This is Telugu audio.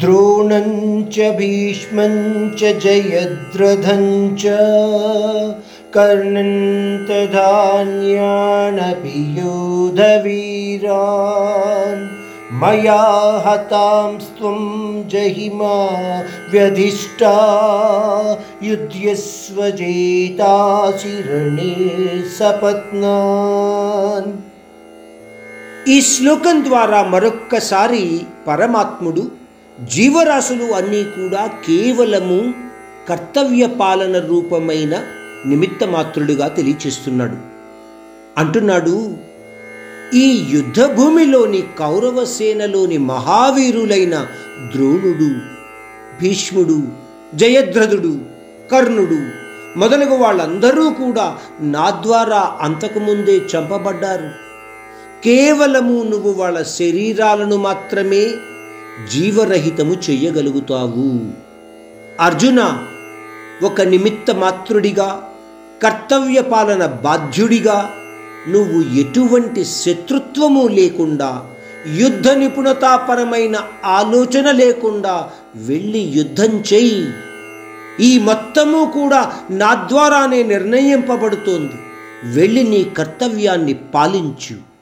द्रोणं च भीष्मं च जयद्रथं च कर्णं तथान्यानपि योधवीरान् मया हतांस्त्वं जहिमा व्यधिष्ठा युध्यस्व जेतासि रणे सपत्नान् ఈ శ్లోకం ద్వారా మరొక్కసారి పరమాత్ముడు జీవరాశులు అన్నీ కూడా కేవలము కర్తవ్య పాలన రూపమైన నిమిత్త మాత్రుడుగా తెలియచేస్తున్నాడు. అంటున్నాడు ఈ యుద్ధభూమిలోని కౌరవసేనలోని కౌరవ సేనలోని మహావీరులైన ద్రోణుడు భీష్ముడు జయద్రథుడు కర్ణుడు మొదలగు వాళ్ళందరూ కూడా నా ద్వారా అంతకుముందే చంపబడ్డారు. కేవలము నువ్వు వాళ్ళ శరీరాలను మాత్రమే జీవరహితము చెయ్యగలుగుతావు అర్జున ఒక నిమిత్త మాత్రుడిగా కర్తవ్య పాలన బాధ్యుడిగా నువ్వు ఎటువంటి శత్రుత్వము లేకుండా యుద్ధ నిపుణతాపరమైన ఆలోచన లేకుండా వెళ్ళి యుద్ధం చెయ్యి ఈ మొత్తము కూడా నా ద్వారానే నిర్ణయింపబడుతోంది. వెళ్ళి నీ కర్తవ్యాన్ని పాలించు.